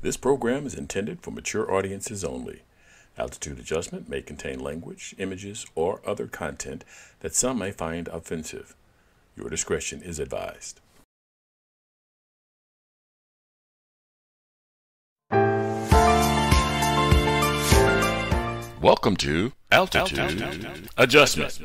This program is intended for mature audiences only. Altitude adjustment may contain language, images, or other content that some may find offensive. Your discretion is advised. Welcome to Altitude, Altitude. Adjustment.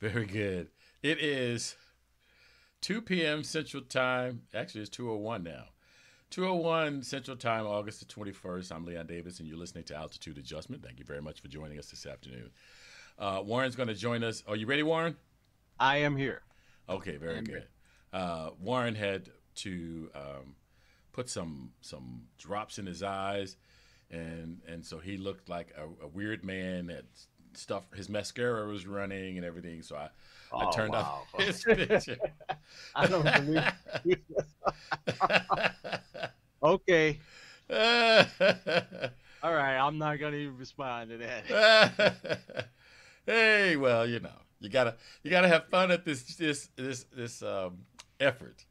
Very good. It is 2 p.m. Central Time. Actually, it's 2:01 now. 201 Central Time, August the 21st. I'm Leon Davis, and you're listening to Altitude Adjustment. Thank you very much for joining us this afternoon. Uh, Warren's going to join us. Are you ready, Warren? I am here. Okay, very good. Uh, Warren had to um, put some some drops in his eyes, and and so he looked like a, a weird man that stuff. His mascara was running and everything. So I, oh, I turned wow. off his picture. I don't believe. okay. All right, I'm not gonna even respond to that. hey, well, you know, you gotta you gotta have fun at this this this this um, effort.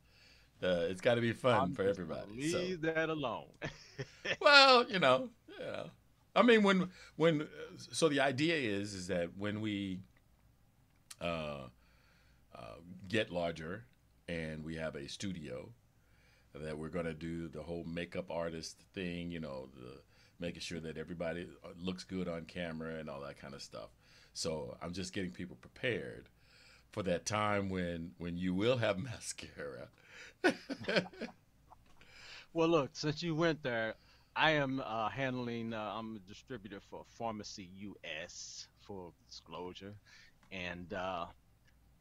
Uh, it's got to be fun I'm for everybody. Leave so. that alone. well, you know, you know. I mean, when when so the idea is is that when we uh, uh, get larger and we have a studio that we're going to do the whole makeup artist thing, you know, the, making sure that everybody uh, looks good on camera and all that kind of stuff. So I'm just getting people prepared for that time when when you will have mascara. well, look, since you went there, I am uh, handling. Uh, I'm a distributor for Farmasi US, for disclosure, and uh,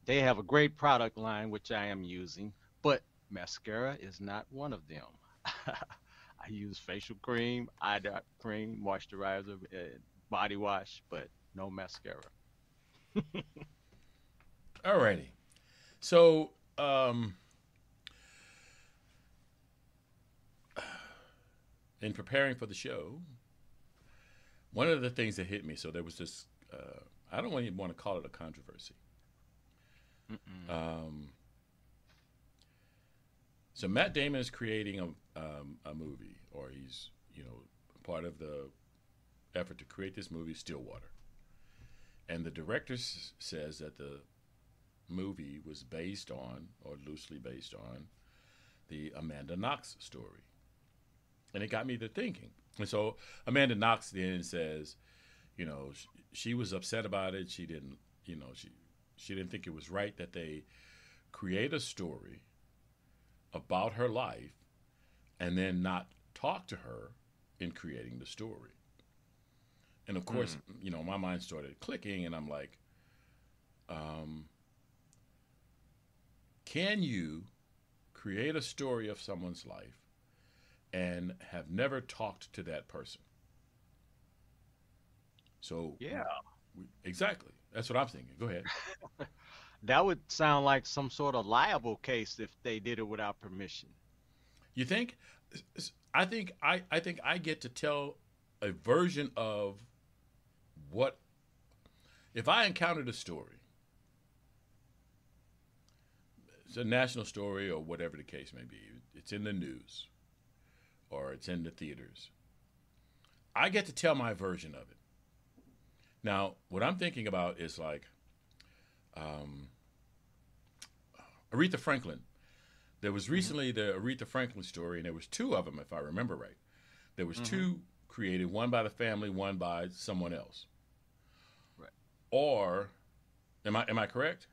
they have a great product line which I am using, but mascara is not one of them. I use facial cream, eye cream, moisturizer, uh, body wash, but no mascara. Alrighty. So, um, in preparing for the show, one of the things that hit me, so there was this, uh, I don't even want to call it a controversy. Um, so Matt Damon is creating a um, a movie, or he's you know part of the effort to create this movie, Stillwater. And the director s- says that the movie was based on, or loosely based on, the Amanda Knox story. And it got me to thinking. And so Amanda Knox then says, you know, she, she was upset about it. She didn't, you know, she she didn't think it was right that they create a story about her life and then not talk to her in creating the story. And of course, mm. you know, my mind started clicking, and I'm like, um, can you create a story of someone's life and have never talked to that person? So, yeah, we, exactly. That's what I'm thinking. Go ahead. that would sound like some sort of liable case if they did it without permission. You think? I think I, I think I get to tell a version of what if I encountered a story. It's a national story or whatever the case may be. It's in the news or it's in the theaters. I get to tell my version of it. Now, what I'm thinking about is like um, Aretha Franklin. There was mm-hmm. recently the Aretha Franklin story, and there was two of them, if I remember right. There was mm-hmm. two created, one by the family, one by someone else. Right. Or, am I am I correct?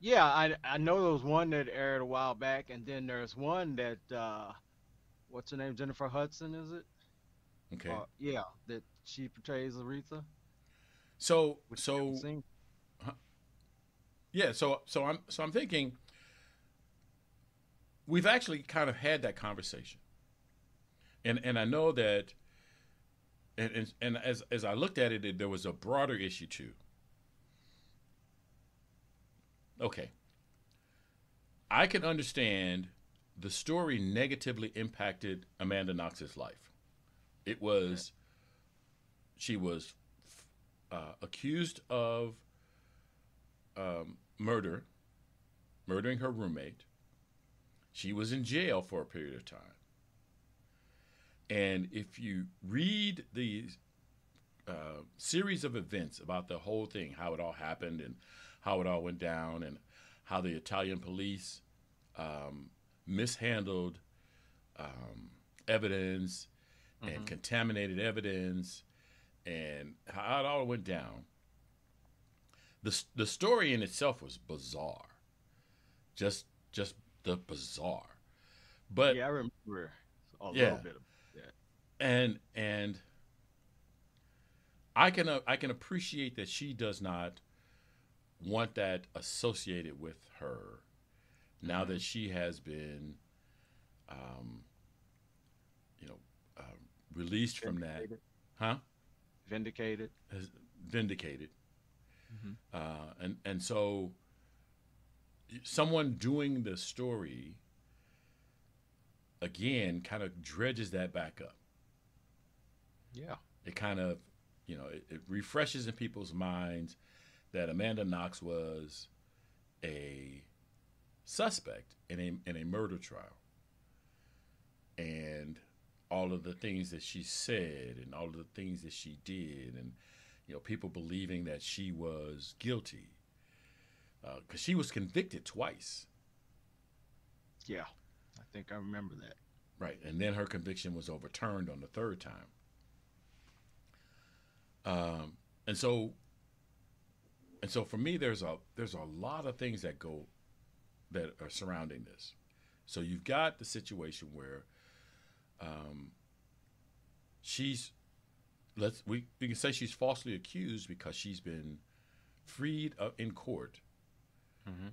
Yeah, I I know there was one that aired a while back, and then there's one that uh, what's her name, Jennifer Hudson, is it? Okay. Uh, yeah, that she portrays Aretha. So so yeah, so so I'm so I'm thinking we've actually kind of had that conversation. And and I know that and and, and as as I looked at it, there was a broader issue too. Okay. I can understand the story negatively impacted Amanda Knox's life. It was, she was uh, accused of um, murder, murdering her roommate. She was in jail for a period of time. And if you read the uh, series of events about the whole thing, how it all happened and how it all went down, and how the Italian police um, mishandled um, evidence and Mhm. contaminated evidence and how it all went down. The, the story in itself was bizarre. Just just the bizarre. But yeah, I remember a Yeah. little bit of that. and and I can uh, I can appreciate that she does not want that associated with her now that she has been um you know uh, released from that huh Vindicated. has vindicated Mhm. uh and and so someone doing the story again kind of dredges that back up Yeah. it kind of, you know, it, it refreshes in people's minds that Amanda Knox was a suspect in a in a murder trial, and all of the things that she said and all of the things that she did, and you know, people believing that she was guilty because she was convicted twice, Yeah. I think I remember that. right, and then her conviction was overturned on the third time. Um, and so, and so for me, there's a there's a lot of things that go that are surrounding this. So you've got the situation where um, she's let's we, we can say she's falsely accused because she's been freed uh, in court. Mhm.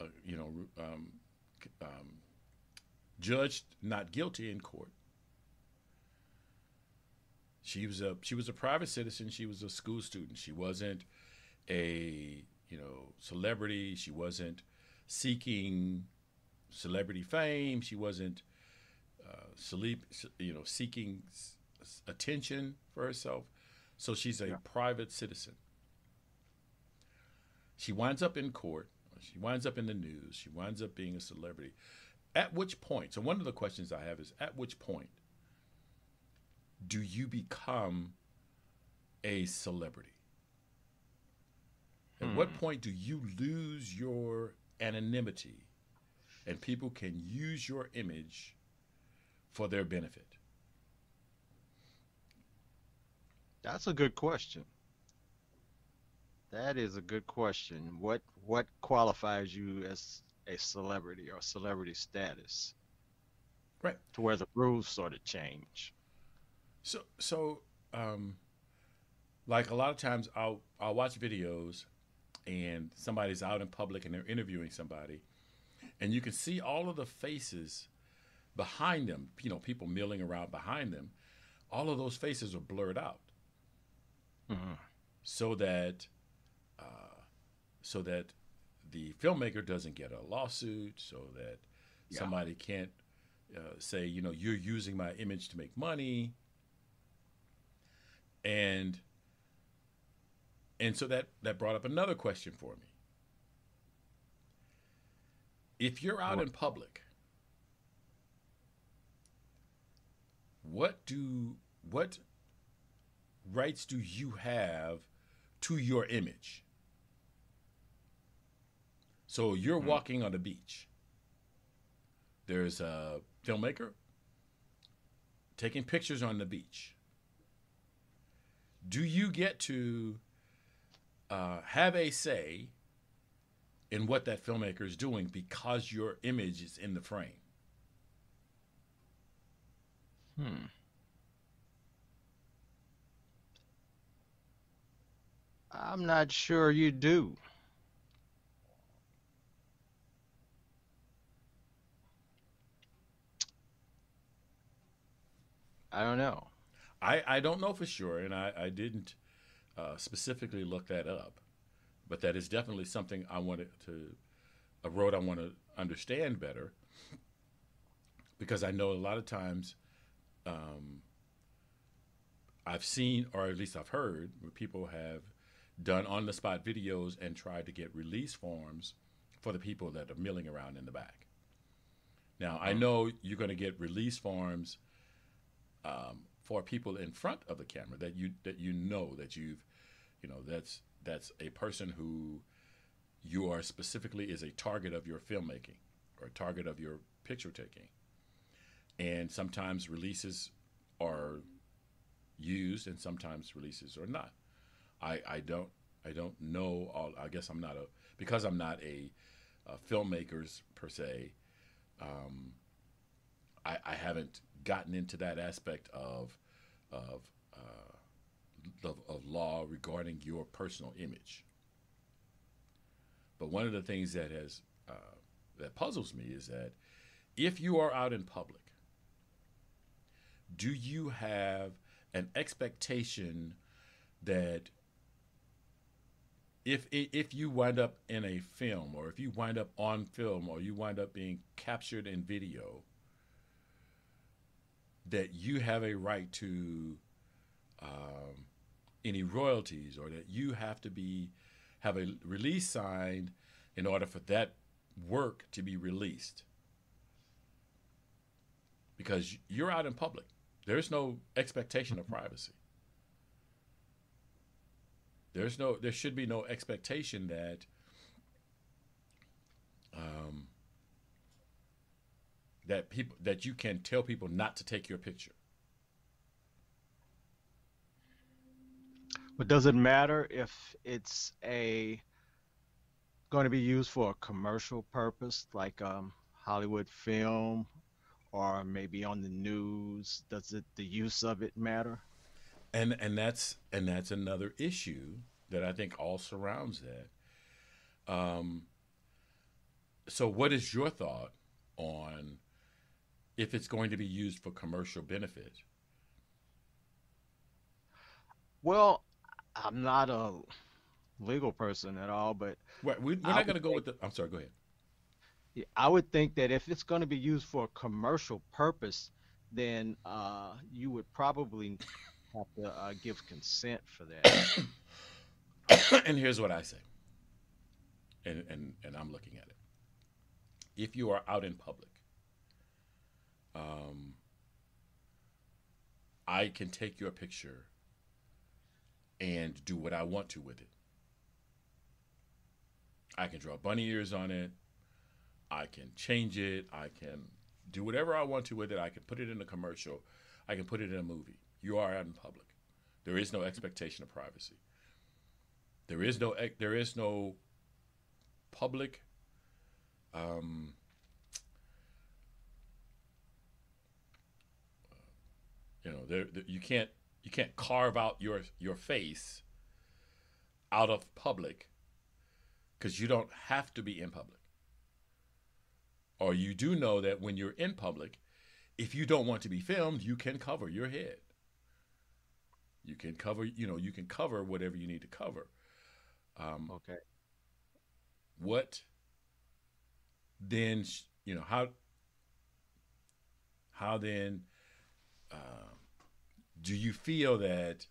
Uh, you know, um, um, judged not guilty in court. She was a she was a private citizen. She was a school student. She wasn't a you know celebrity. She wasn't seeking celebrity fame. She wasn't uh, sleep you know seeking attention for herself. So she's a Yeah. private citizen. She winds up in court. She winds up in the news. She winds up being a celebrity. At which point? So one of the questions I have is: At which point do you become a celebrity? At what Hmm. point do you lose your anonymity and people can use your image for their benefit? That's a good question. That is a good question. What what qualifies you as a celebrity or celebrity status? Right. To where the rules sort of change. So, so, um, like a lot of times, I'll I'll watch videos, and somebody's out in public and they're interviewing somebody, and you can see all of the faces behind them. You know, people milling around behind them. All of those faces are blurred out Mhm. so that, uh, so that the filmmaker doesn't get a lawsuit, so that Yeah. somebody can't uh, say, you know, you're using my image to make money, and and so that that brought up another question for me. If you're out What? in public, what do what rights do you have to your image? So you're Hmm. walking on the beach. There's a filmmaker taking pictures on the beach. Do you get to uh, have a say in what that filmmaker is doing because your image is in the frame? Hmm. I'm not sure you do. I don't know. I, I don't know for sure, and I, I didn't uh, specifically look that up, but that is definitely something I wanted to a road I want to understand better because I know a lot of times um, I've seen, or at least I've heard, where people have done on the spot videos and tried to get release forms for the people that are milling around in the back. Now, I know you're going to get release forms um, for people in front of the camera that you that you know that you've, you know, that's that's a person who you are specifically is a target of your filmmaking or a target of your picture taking. And sometimes releases are used and sometimes releases are not. I, I don't I don't know all I guess I'm not a because I'm not a, a filmmakers per se um, I, I haven't gotten into that aspect of of, uh, of of law regarding your personal image. But one of the things that has uh, that puzzles me is that if you are out in public, do you have an expectation that if if you wind up in a film or if you wind up on film or you wind up being captured in video that you have a right to um, any royalties or that you have to be have a release signed in order for that work to be released. Because you're out in public. There's no expectation of privacy. There's no there should be no expectation that um, that people that you can tell people not to take your picture But does it matter if it's a going to be used for a commercial purpose, like um, Hollywood film, or maybe on the news? Does it the use of it matter? and and that's and that's another issue that I think all surrounds that. Um, so, what is your thought on if it's going to be used for commercial benefit? Well, I'm not a legal person at all, but Right, we, we're not going to go with the. I'm sorry. Go ahead. Yeah, I would think that if it's going to be used for a commercial purpose, then uh, you would probably have to uh, give consent for that. and here's what I say. And, and and I'm looking at it. If you are out in public, um, I can take your picture and do what I want to with it. I can draw bunny ears on it. I can change it. I can do whatever I want to with it. I can put it in a commercial. I can put it in a movie. You are out in public. There is no expectation of privacy. There is no there is no public um, you know there, there- you can't you can't carve out your your face out of public because you don't have to be in public. Or you do know that when you're in public if you don't want to be filmed you can cover your head. You can cover you know you can cover whatever you need to cover. Um, Okay. what then you know how how then um, do you feel that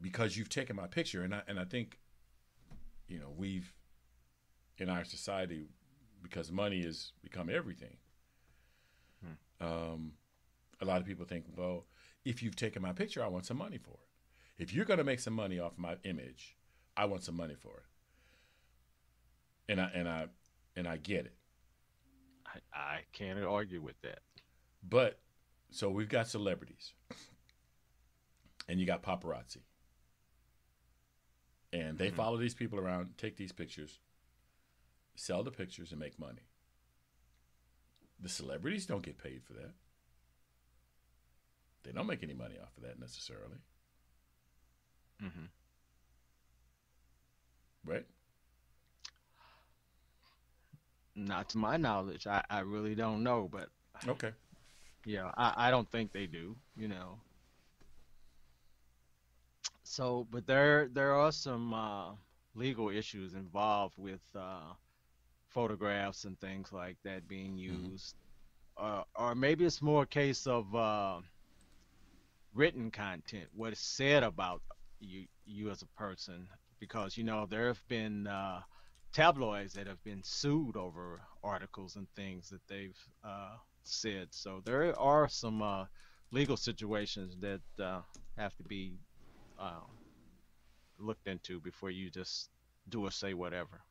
because you've taken my picture and I and I think you know we've in our society because money has become everything um, a lot of people think well if you've taken my picture I want some money for it. If you're going to make some money off my image I want some money for it. And I and I and I get it. I, I can't argue with that. But so we've got celebrities, and you got paparazzi, and they Mhm. follow these people around, take these pictures, sell the pictures, and make money. The celebrities don't get paid for that. They don't make any money off of that necessarily, Mm-hmm. right? Not to my knowledge. I, I really don't know, but Okay. Yeah, I, I don't think they do. You know. So, but there there are some uh, legal issues involved with uh, photographs and things like that being used, mm-hmm. uh, or maybe it's more a case of uh, written content, what is said about you you as a person, because you know there have been uh, tabloids that have been sued over articles and things that they've uh, said. So there are some uh, legal situations that uh, have to be uh, looked into before you just do or say whatever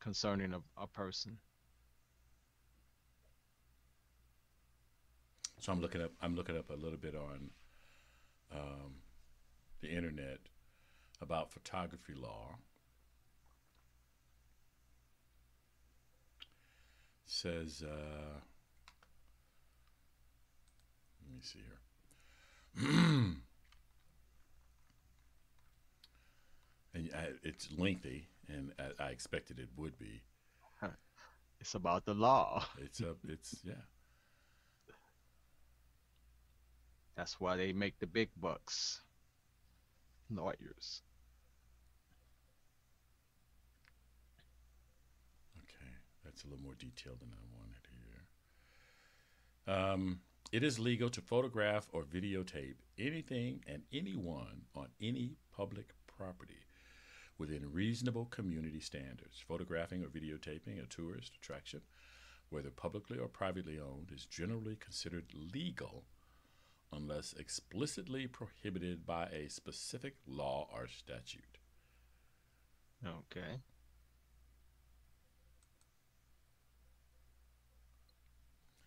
concerning a, a person. So I'm looking up. I'm looking up a little bit on um, the internet about photography law. Says, uh, let me see here. and I, it's lengthy, and I, I, expected it would be. It's about the law. It's a. It's yeah. That's why they make the big bucks. Lawyers. That's a little more detailed than I wanted here. Um, it is legal to photograph or videotape anything and anyone on any public property within reasonable community standards. Photographing or videotaping a tourist attraction, whether publicly or privately owned, is generally considered legal unless explicitly prohibited by a specific law or statute. Okay.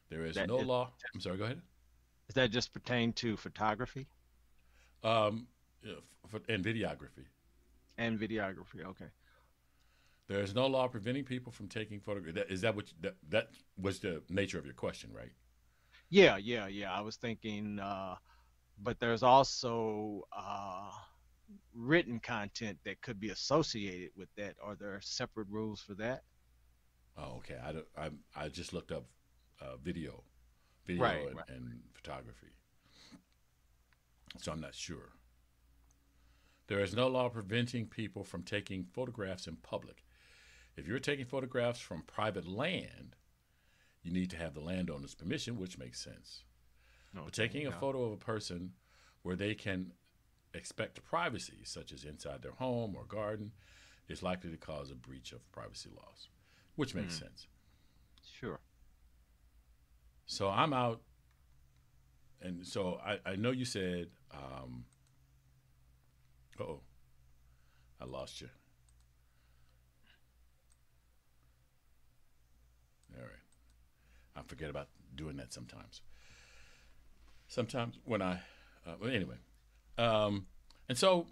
There is that no is, law. I'm sorry. Go ahead. Does that just pertain to photography? Um, and videography. And videography. Okay. There is no law preventing people from taking photographs. Is that what you, that, that was the nature of your question, right? Yeah, yeah, yeah. I was thinking, uh, but there's also uh, written content that could be associated with that. Are there separate rules for that? Oh, okay. I, I, I just looked up uh, video, video right, and, right. and photography, so I'm not sure. There is no law preventing people from taking photographs in public. If you're taking photographs from private land, you need to have the landowner's permission, which makes sense. Okay, but taking a photo of a person where they can expect privacy, such as inside their home or garden, is likely to cause a breach of privacy laws, which makes mm. sense. Sure. So I'm out, and so I, I know you said, um, oh, I lost you. All right. I forget about doing that sometimes. Sometimes when I, uh, well, anyway, um, and so,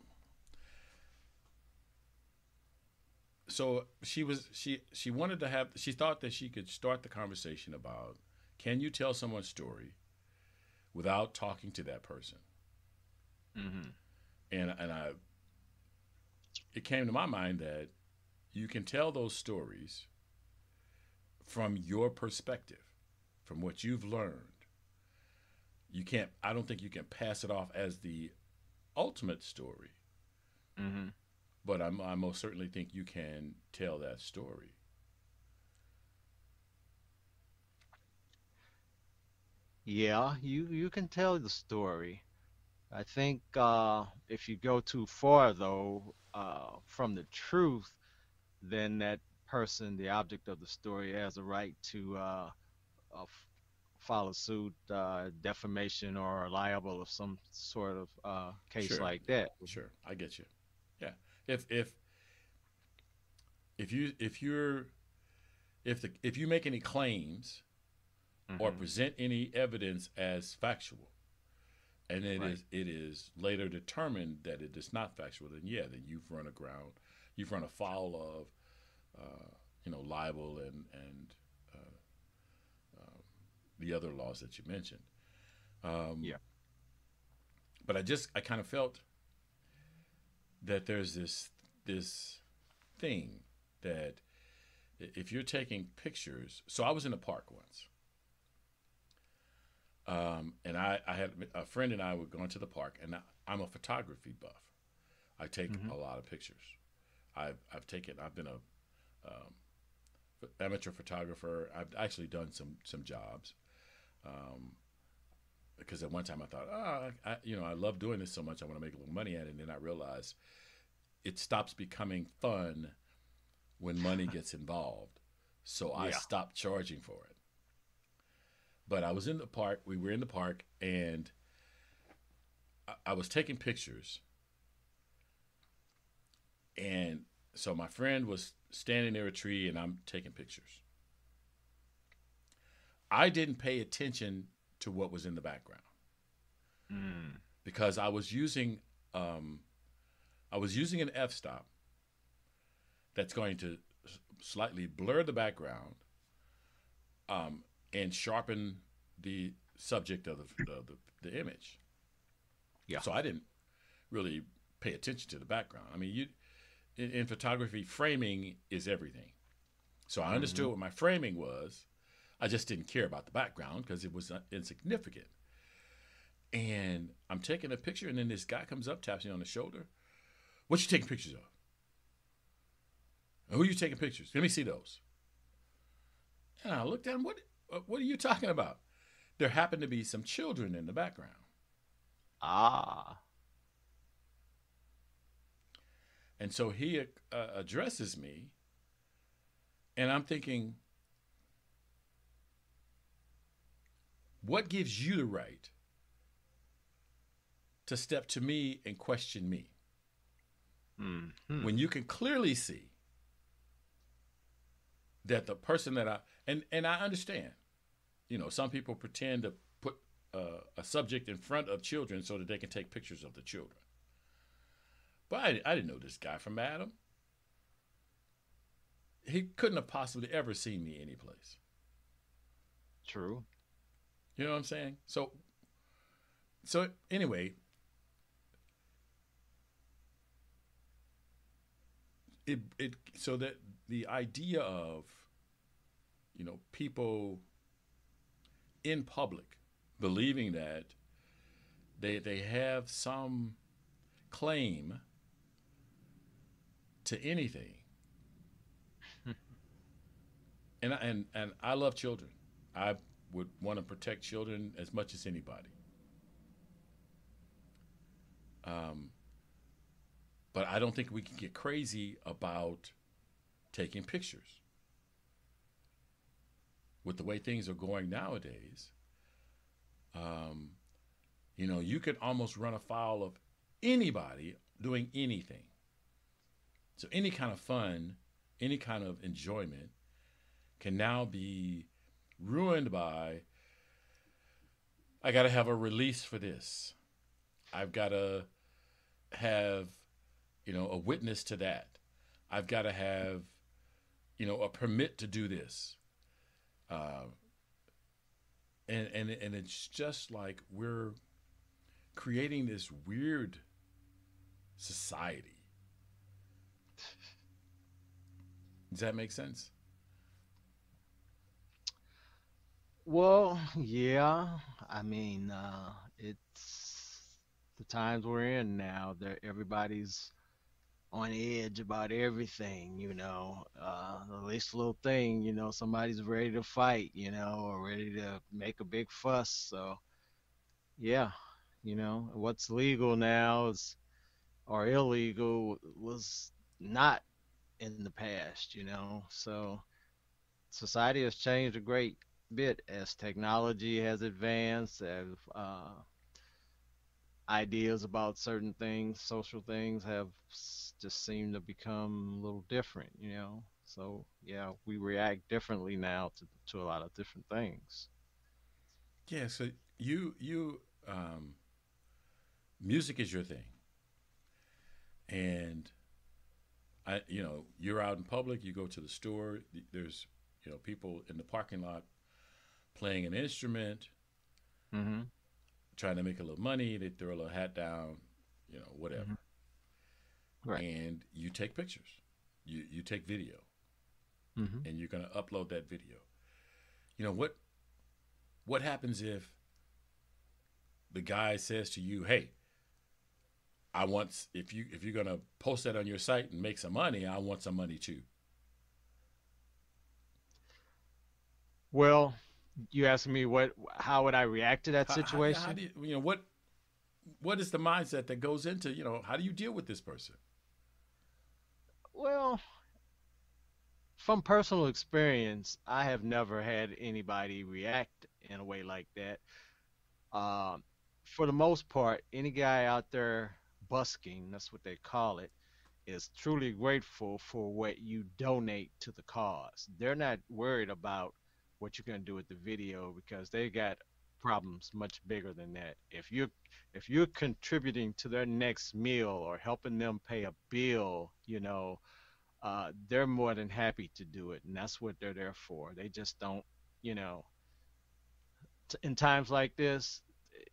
so she was she she wanted to have she thought that she could start the conversation about can you tell someone's story without talking to that person? Mm-hmm. And and I, it came to my mind that you can tell those stories from your perspective from what you've learned, you can't. I don't think you can pass it off as the ultimate story. Mm-hmm. But I'm, I most certainly think you can tell that story. Yeah, you you can tell the story. I think uh, if you go too far, though, uh, from the truth, then that person, the object of the story, has a right to uh, uh, file a suit, uh, defamation or liable of some sort of uh, case sure. like that. Sure, I get you. Yeah, if if if you if you're if the if you make any claims mm-hmm. or present any evidence as factual, and it right. is it is later determined that it is not factual, then yeah, then you've run aground, you've run afoul of, uh, you know, libel and and the other laws that you mentioned. Um, yeah. But I just I kind of felt that there's this this thing that if you're taking pictures, so I was in a park once. Um, and I, I had a friend and I were going to the park, and I, am a photography buff. I take mm-hmm. a lot of pictures. I've I've taken I've been a um, amateur photographer. I've actually done some some jobs. Um, because at one time I thought, oh, I, you know, I love doing this so much, I want to make a little money at it. And then I realized it stops becoming fun when money gets involved. So I stopped charging for it. But I was in the park. We were in the park, and I, I was taking pictures. And so my friend was standing near a tree, and I'm taking pictures. I didn't pay attention to what was in the background mm. because I was using um, I was using an f stop that's going to slightly blur the background um, and sharpen the subject of the, the, the, the image. Yeah. So I didn't really pay attention to the background. I mean, you in, in photography, framing is everything. So I understood mm-hmm. what my framing was. I just didn't care about the background because it was insignificant. And I'm taking a picture, and then this guy comes up, taps me on the shoulder. What you taking pictures of? Who are you taking pictures? Let me see those. And I looked at him. What? Uh, what are you talking about? There happened to be some children in the background. Ah. And so he uh, addresses me, and I'm thinking, what gives you the right to step to me and question me? Mm-hmm. When you can clearly see that the person that I and and I understand, you know, some people pretend to put uh, a subject in front of children so that they can take pictures of the children. But I, I didn't know this guy from Adam. He couldn't have possibly ever seen me anyplace. True. You know what I'm saying? So, so anyway, it it so that the idea of you know people in public believing that they they have some claim to anything. and I, and and I love children. I would want to protect children as much as anybody. Um, but I don't think we can get crazy about taking pictures. With the way things are going nowadays, um, you know, you could almost run afoul of anybody doing anything. So any kind of fun, any kind of enjoyment can now be ruined by I got to have a release for this. I've got to have you know a witness to that. I've got to have you know a permit to do this. Uh, and and and it's just like we're creating this weird society Does that make sense? Well, yeah. I mean, uh, it's the times we're in now. That everybody's on edge about everything. You know, uh, the least little thing, you know, somebody's ready to fight. You know, or ready to make a big fuss. So, yeah, you know, what's legal now is or illegal was not in the past, you know. So society has changed a great bit as technology has advanced, as uh, ideas about certain things, social things have just seemed to become a little different, you know. So yeah, we react differently now to to a lot of different things. Yeah. So you you um, music is your thing, and I, you know, you're out in public, you go to the store, there's, you know, people in the parking lot playing an instrument, mm-hmm. Trying to make a little money. They throw a little hat down, you know, whatever. Mm-hmm. Right. And you take pictures, you you take video, mm-hmm. and you're gonna upload that video. You know what? What happens if the guy says to you, "Hey, I want if you if you're gonna post that on your site and make some money, I want some money too. Well, you asking me what how would I react to that How- how- situation? How, do you, you know what what is the mindset that goes into you know how do you deal with this person? Well, from personal experience, I have never had anybody react in a way like that. Um, for the most part, any guy out there busking, that's what they call it, is truly grateful for what you donate to the cause. They're not worried about what you're going to do with the video because they got problems much bigger than that. If you're if you're contributing to their next meal or helping them pay a bill, you know, uh, they're more than happy to do it, and that's what they're there for. They just don't, you know, in times like this,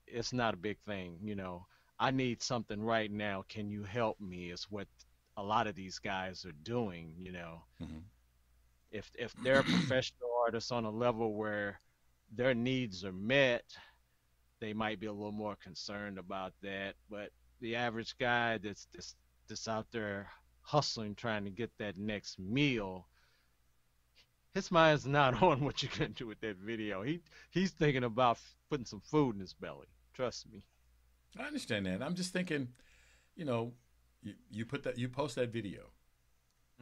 it's not a big thing. You know, I need something right now. Can you help me? Is what a lot of these guys are doing. You know, Mhm. If if they're professional artists on a level where their needs are met, they might be a little more concerned about that. But the average guy that's that's, that's out there hustling, trying to get that next meal, his mind's not on what you're gonna do with that video. He he's thinking about putting some food in his belly. Trust me. I understand that. I'm just thinking, you know, you, you put that you post that video.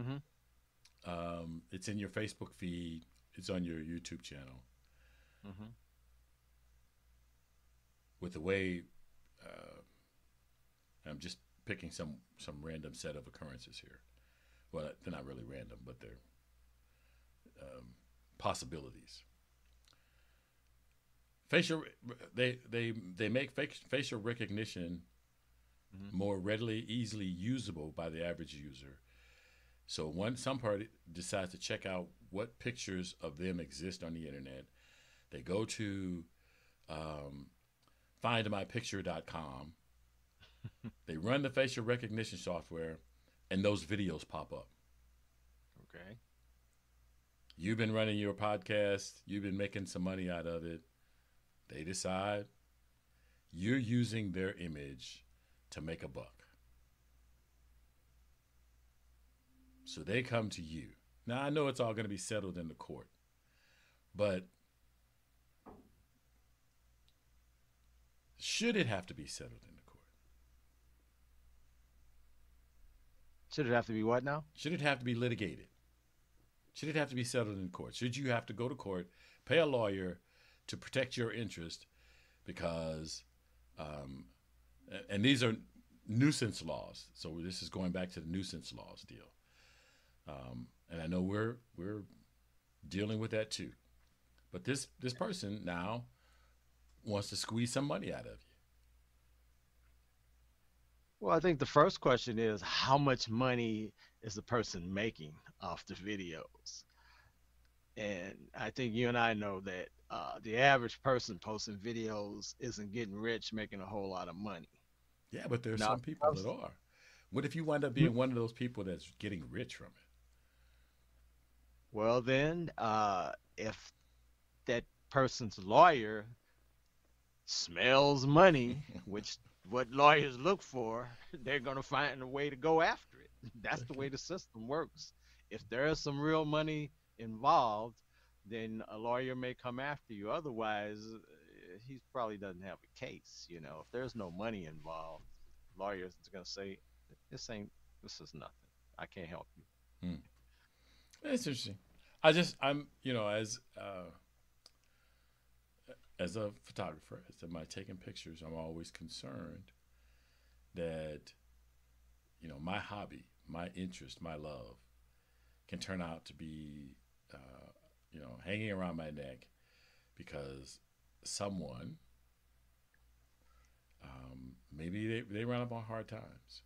Mhm. Um, it's in your Facebook feed. It's on your YouTube channel. Mm-hmm. With the way, uh, I'm just picking some some random set of occurrences here. Well, they're not really random, but they're um, possibilities. Facial, they they they make fac- facial recognition Mhm. more readily, easily usable by the average user. So when some party decides to check out what pictures of them exist on the internet, they go to um, findmypicture.com. they run the facial recognition software, and those videos pop up. Okay. You've been running your podcast, you've been making some money out of it. They decide you're using their image to make a buck. So they come to you. Now, I know it's all going to be settled in the court, but should it have to be settled in the court? Should it have to be what now? Should it have to be litigated? Should it have to be settled in court? Should you have to go to court, pay a lawyer to protect your interest because, um, and these are nuisance laws. So this is going back to the nuisance laws deal. Um, and I know we're we're dealing with that too. But this this person now wants to squeeze some money out of you. Well, I think the first question is how much money is the person making off the videos? And I think you and I know that uh, the average person posting videos isn't getting rich, making a whole lot of money. Yeah, but there's No, some people that are. What if you wind up being one of those people that's getting rich from it? Well, then, uh, if that person's lawyer smells money, which what lawyers look for, they're going to find a way to go after it. That's the way the system works. If there is some real money involved, then a lawyer may come after you. Otherwise, uh, he probably doesn't have a case. You know, if there's no money involved, lawyers are going to say, "This ain't. This is nothing. I can't help you." That's interesting. I just I'm you know as uh, as a photographer, as am I taking pictures, I'm always concerned that you know my hobby, my interest, my love can turn out to be uh, you know hanging around my neck because someone um, maybe they, they run up on hard times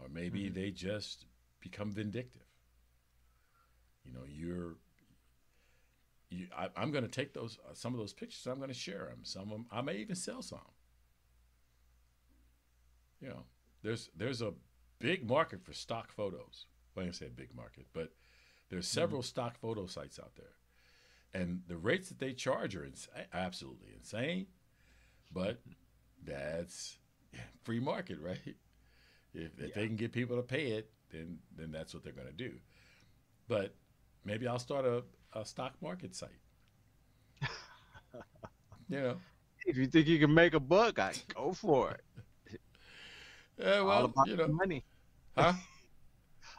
or maybe Mhm. they just become vindictive you know you're you, I, i'm going to take those uh, some of those pictures i'm going to share them some of them i may even sell some you know there's there's a big market for stock photos well, i didn't say a big market but there's several stock photo sites out there and the rates that they charge are ins- absolutely insane but that's free market, right? If, if Yeah. they can get people to pay it, then then that's what they're going to do. But maybe I'll start a, a stock market site. you know, If you think you can make a buck, I go for it. yeah, all well, about you the know, money. huh?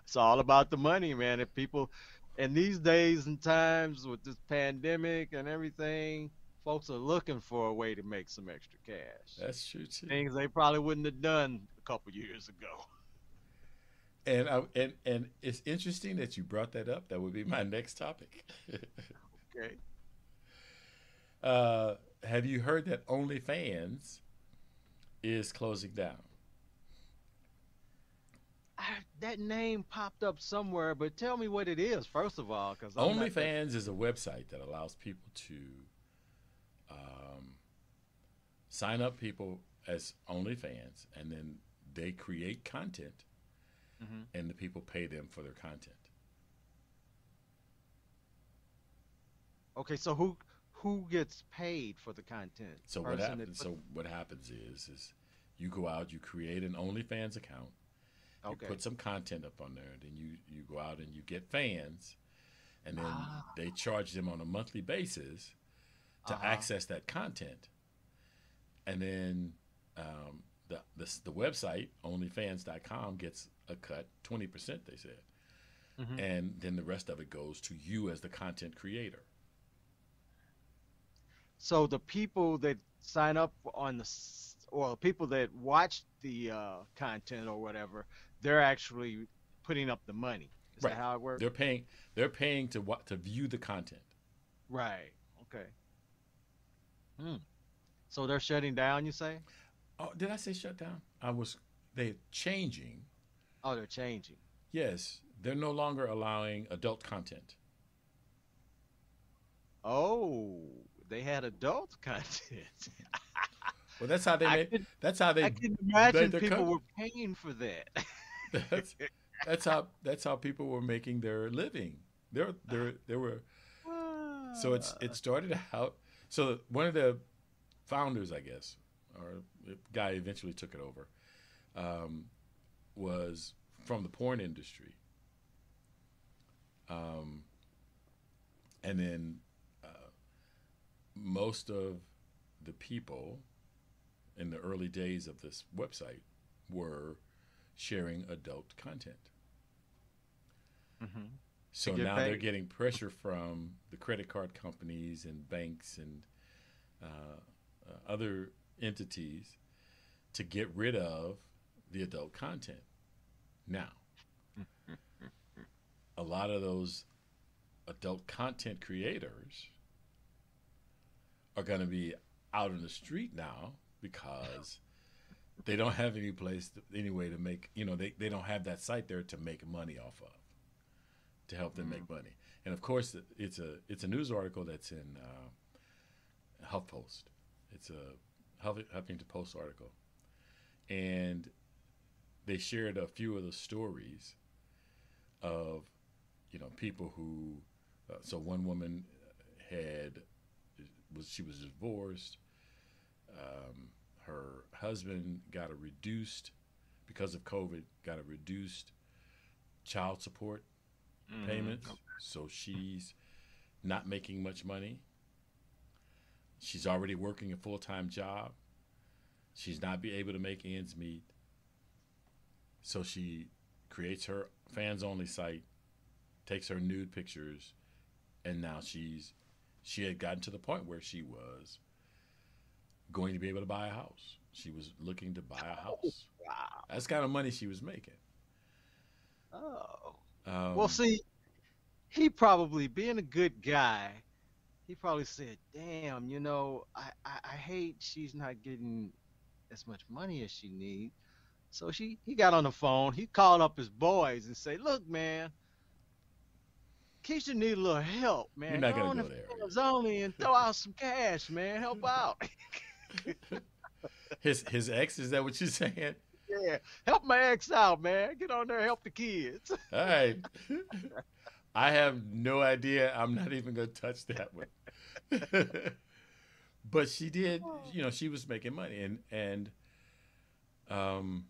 It's all about the money, man. If people, in these days and times with this pandemic and everything, folks are looking for a way to make some extra cash. That's true too. Things they probably wouldn't have done a couple years ago. And I, and and it's interesting that you brought that up. That would be my next topic. Okay. uh, have you heard that OnlyFans is closing down? I, that name popped up somewhere, but tell me what it is first of all, because OnlyFans is a website that allows people to um, sign up people as OnlyFans, and then they create content, Mhm. and the people pay them for their content. Okay, so who who gets paid for the content? So what Person that happens? So what happens is, is you go out, you create an OnlyFans account, you okay. put some content up on there, and then you you go out and you get fans, and then Ah. they charge them on a monthly basis to Uh-huh. access that content, and then um, the, the the website OnlyFans.com gets a cut, twenty percent they said, Mhm. and then the rest of it goes to you as the content creator. So the people that sign up on the or people that watch the uh, content or whatever, they're actually putting up the money. Is Right. that how it works? They're paying they're paying to what to view the content. Right. Okay. Hmm. So they're shutting down, you say? Oh, did I say shut down? I was They're changing. Oh, they're changing. Yes, they're no longer allowing adult content. Oh, they had adult content. Well, that's how they I, made. could, That's how they. I can imagine people cut. were paying for that. That's, that's how. That's how people were making their living. There, there, there were. So it's it ah. started out. So one of the founders, I guess, or guy eventually took it over, um, was from the porn industry. Um, and then uh, most of the people in the early days of this website were sharing adult content. hmm So now they're getting pressure from the credit card companies and banks and uh, uh, other entities to get rid of the adult content. Now, a lot of those adult content creators are going to be out in the street now because they don't have any place, to, any way to make, you know, they, they don't have that site there to make money off of to help them make money. And of course, it's a it's a news article that's in uh, HuffPost. It's a Huffington Post article, and they shared a few of the stories of you know people who. Uh, so one woman had was she was divorced. Um, her husband got a reduced because of COVID. Got a reduced child support Mm-hmm. payments. So she's not making much money. She's already working a full time job. She's not be able to make ends meet. So she creates her fans only site, takes her nude pictures, and now she's she had gotten to the point where she was going to be able to buy a house. She was looking to buy a house. Wow. That's the kind of money she was making. Oh. Um, Well, see, he probably, being a good guy, he probably said, "Damn, you know, I, I, I hate she's not getting as much money as she needs." So she, he got on the phone. He called up his boys and say, "Look, man, Keisha need a little help, man. You're not gonna on go the there. only and throw out some cash, man. Help out. his his ex is that what you're saying? yeah, help my ex out, man. Get on there, help the kids." All right. I have no idea. I'm not even going to touch that one. but she did, you know, she was making money and and Um,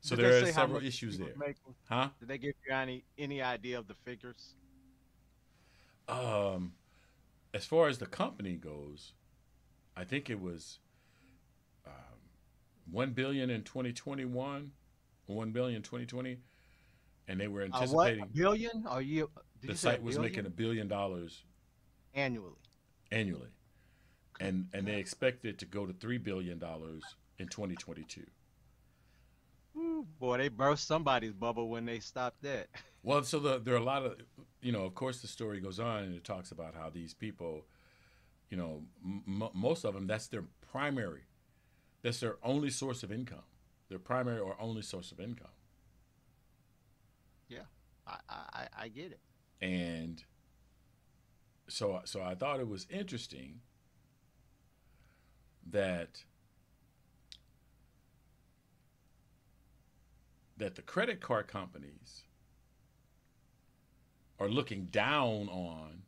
so Did there are several issues he was there, making? huh? Did they give you any any idea of the figures? Um, as far as the company goes, I think it was um, one billion in 2021, one billion in 2020, and they were Uh, what? anticipating A billion? Are you? Did the you site was billion? making a billion dollars annually. annually, and and they expected it to go to three billion dollars in 2022. Ooh, boy, they burst somebody's bubble when they stopped that. Well, so the, there are a lot of, you know, of course, the story goes on and it talks about how these people, you know, m- most of them, that's their primary, that's their only source of income, their primary or only source of income. I, I I- I get it. And so, so I thought it was interesting that that the credit card companies are looking down on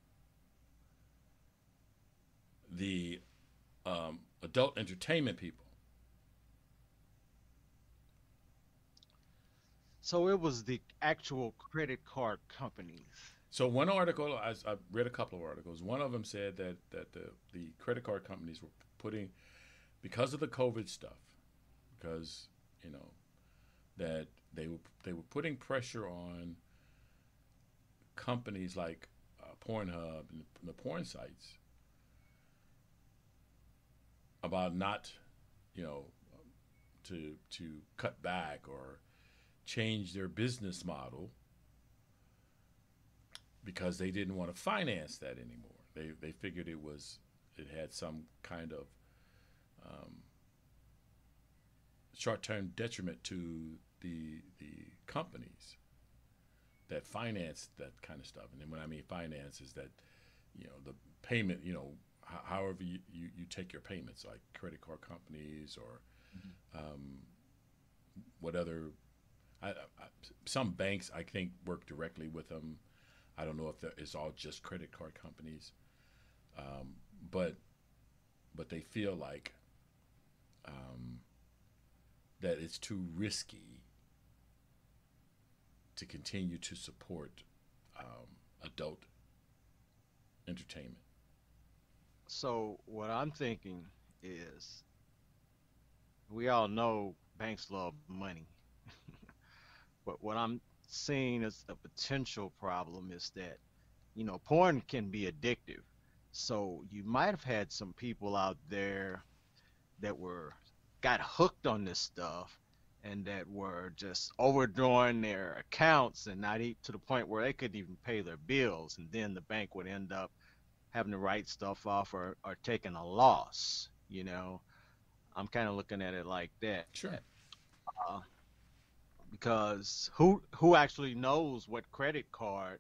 the um, adult entertainment people. So it was the actual credit card companies. So one article, I, I read a couple of articles. One of them said that that the the credit card companies were putting, because of the COVID stuff, because you know, that they were they were putting pressure on companies like uh, Pornhub and the porn sites about not, you know, to to cut back or change their business model because they didn't want to finance that anymore. They they figured it was it had some kind of um, short term detriment to the the companies that finance that kind of stuff. And then when I mean finance is that you know the payment you know h- however you, you, you take your payments like credit card companies or um, what other I, I, some banks I think work directly with them. I don't know if it's all just credit card companies, um, but but they feel like um, that it's too risky to continue to support um, adult entertainment. So what I'm thinking is, we all know banks love money, but what I'm seeing as a potential problem is that, you know, porn can be addictive. So you might have had some people out there that were got hooked on this stuff and that were just overdrawing their accounts and not e- to the point where they couldn't even pay their bills and then the bank would end up having to write stuff off or, or taking a loss you know i'm kind of looking at it like that Sure. uh, because who who actually knows what credit card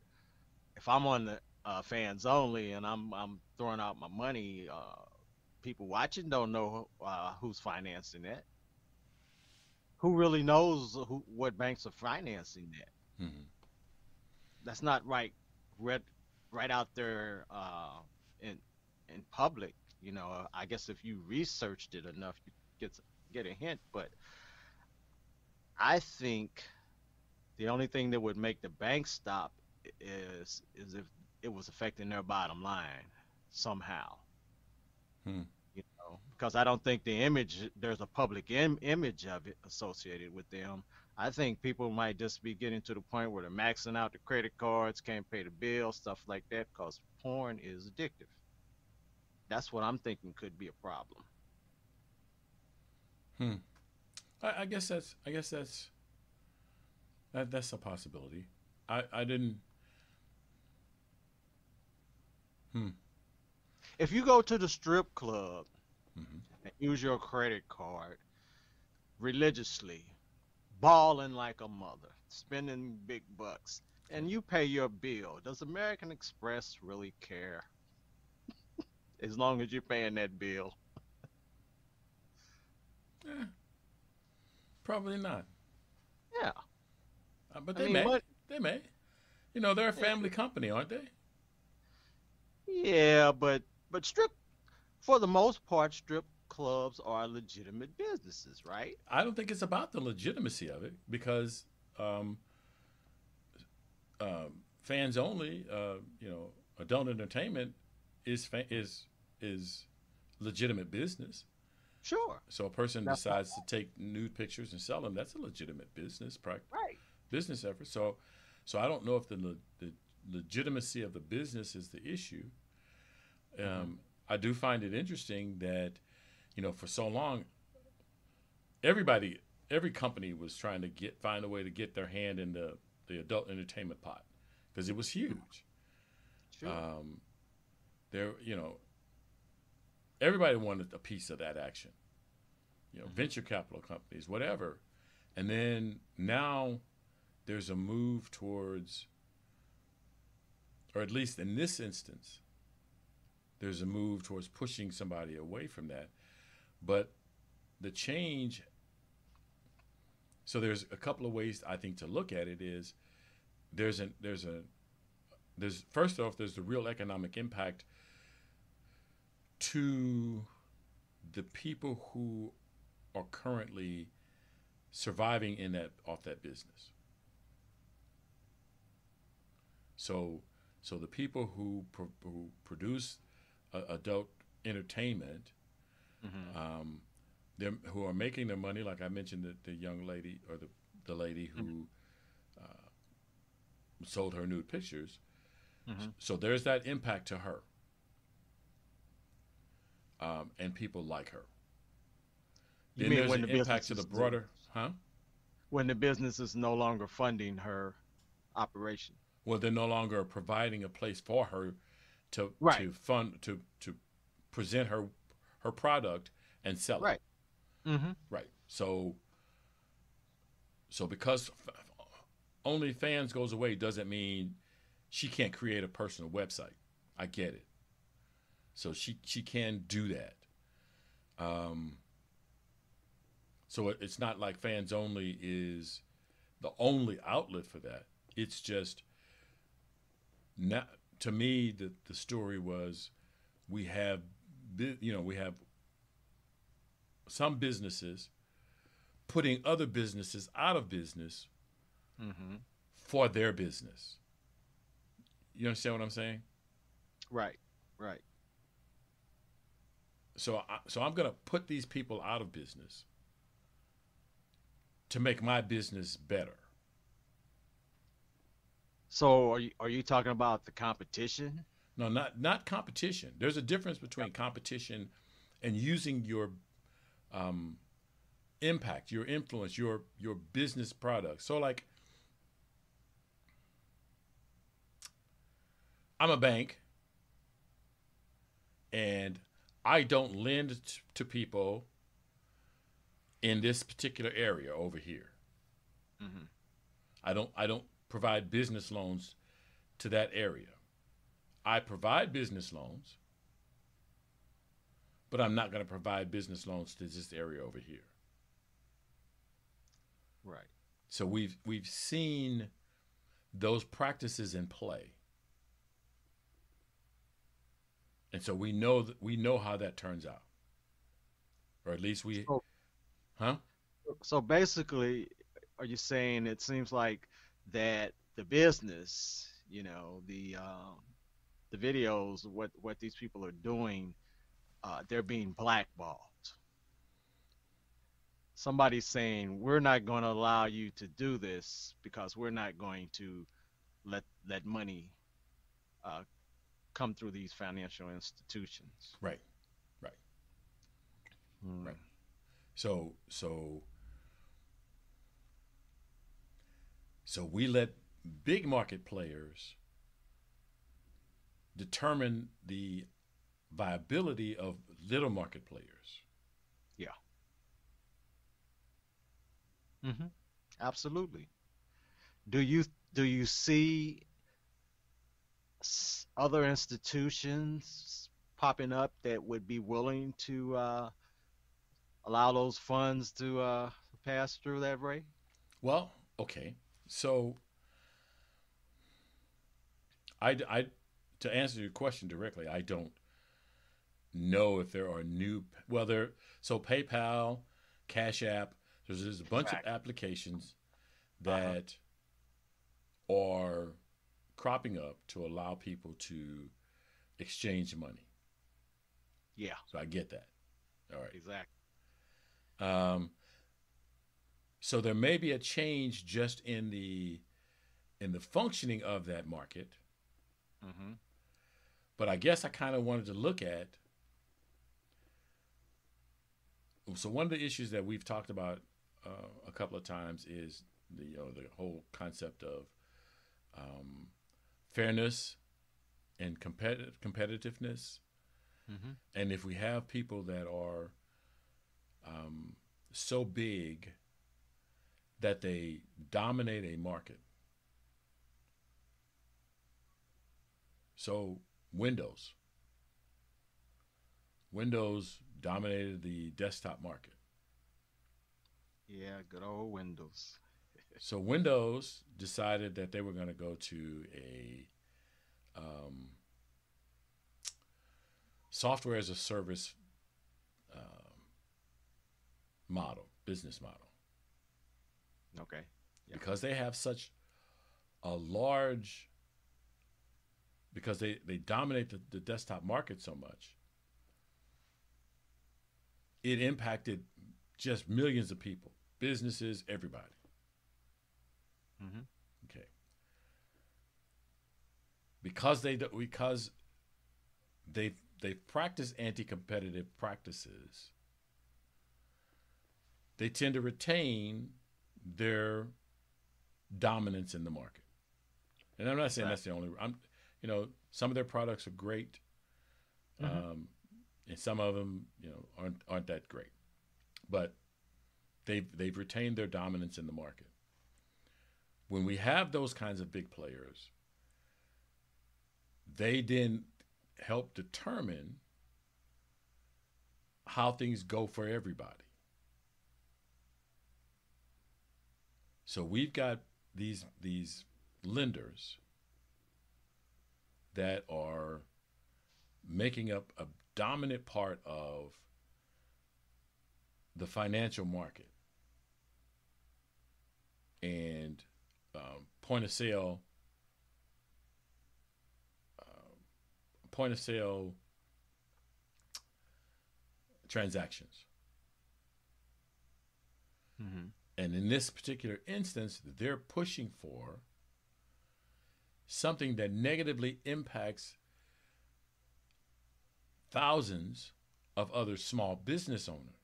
if i'm on the uh, fans only and i'm i'm throwing out my money uh, people watching don't know uh, who's financing that who really knows who what banks are financing that hmm that's not right right right out there uh, in in public. You know, I guess if you researched it enough, you get get a hint. But I think the only thing that would make the bank stop is is if it was affecting their bottom line somehow. Hmm. You know, because I don't think the image there's a public Im- image of it associated with them. I think people might just be getting to the point where they're maxing out the credit cards, can't pay the bills, stuff like that, because porn is addictive. That's what I'm thinking could be a problem. I, I guess that's I guess that's that, that's a possibility. I, I didn't. Hmm. If you go to the strip club Mhm. and use your credit card religiously, balling like a mother, spending big bucks, and you pay your bill, does American Express really care? as long as you're paying that bill. Eh, probably not. Yeah. Uh, but I they mean, may. what- They may. You know, they're a family company, aren't they? Yeah, but but strip for the most part, strip clubs are legitimate businesses, right? I don't think it's about the legitimacy of it because um, um, fans only, uh, you know, adult entertainment is fa- is is legitimate business. Sure. So a person That's decides to take nude pictures and sell them. That's a legitimate business practice. Right. business effort. So, so I don't know if the le- the legitimacy of the business is the issue. Um, I do find it interesting that, you know, for so long, everybody, every company was trying to get find a way to get their hand in the the adult entertainment pot because it was huge. Sure. Um, there, you know, everybody wanted a piece of that action. You know, Mhm. venture capital companies, whatever, and then now there's a move towards, or at least in this instance, there's a move towards pushing somebody away from that. But the change. So there's a couple of ways I think to look at it is there's a there's a there's first off there's the real economic impact to the people who are currently surviving in that off that business. So so the people who pro- who produce uh, adult entertainment Mhm. um, them who are making their money, like I mentioned, the, the young lady or the, the lady who uh, sold her nude pictures. Mhm. So there's that impact to her, um, and people like her. You then mean there's when an the impact to the broader, huh? when the business is no longer funding her operation. Well, they're no longer providing a place for her to Right. to fund to to present her her product and sell it. Right. Mm-hmm. Right. So, so because OnlyFans goes away doesn't mean she can't create a personal website. I get it. So she she can do that. Um. So it, it's not like fans only is the only outlet for that. It's just not to me the the story was we have you know we have some businesses putting other businesses out of business Mm-hmm. for their business. You understand what I'm saying? Right. Right. So, I, so I'm going to put these people out of business to make my business better. So are you are you talking about the competition? No, not not competition. There's a difference between competition and using your um, impact, your influence, your your business product. So, like, I'm a bank, and I don't lend to people in this particular area over here. Mm-hmm. I don't I don't provide business loans to that area. I provide business loans, but I'm not going to provide business loans to this area over here. Right. So we've we've seen those practices in play. And so we know that we know how that turns out. Or at least we So, huh? so basically, are you saying it seems like that the business, you know, the um, the videos, what what these people are doing, uh, they're being blackballed. Somebody's saying we're not going to allow you to do this because we're not going to let let money uh, come through these financial institutions. Right. Right. Hmm. Right. So so so we let big market players determine the viability of little market players. Yeah. hmm Absolutely. Do you do you see other institutions popping up that would be willing to uh, allow those funds to uh, pass through that way? Well, okay. So I, I to answer your question directly, I don't know if there are new well there so PayPal, Cash App, there's, there's a bunch of applications Uh-huh. that are cropping up to allow people to exchange money. Yeah, So I get that. All right. exactly. Um, so there may be a change just in the in the functioning of that market, hmm but I guess I kind of wanted to look at. So one of the issues that we've talked about uh, a couple of times is the you know, the whole concept of um, fairness and competitive competitiveness, hmm and if we have people that are um, so big that they dominate a market. So Windows. Windows dominated the desktop market. Yeah, good old Windows. So Windows decided that they were going to go to a um, software as a service um, model, business model. Okay. Yeah. because they have such a large because they, they dominate the, the desktop market so much it impacted just millions of people businesses everybody hmm okay because they because they they practice anti-competitive practices they tend to retain their dominance in the market and i'm not saying Right. that's the only i'm you know some of their products are great Mhm. um, and some of them you know aren't aren't that great but they've they've retained their dominance in the market when we have those kinds of big players they then help determine how things go for everybody. So we've got these these lenders that are making up a dominant part of the financial market. And um, point of sale uh, point of sale transactions. Hmm and in this particular instance they're pushing for something that negatively impacts thousands of other small business owners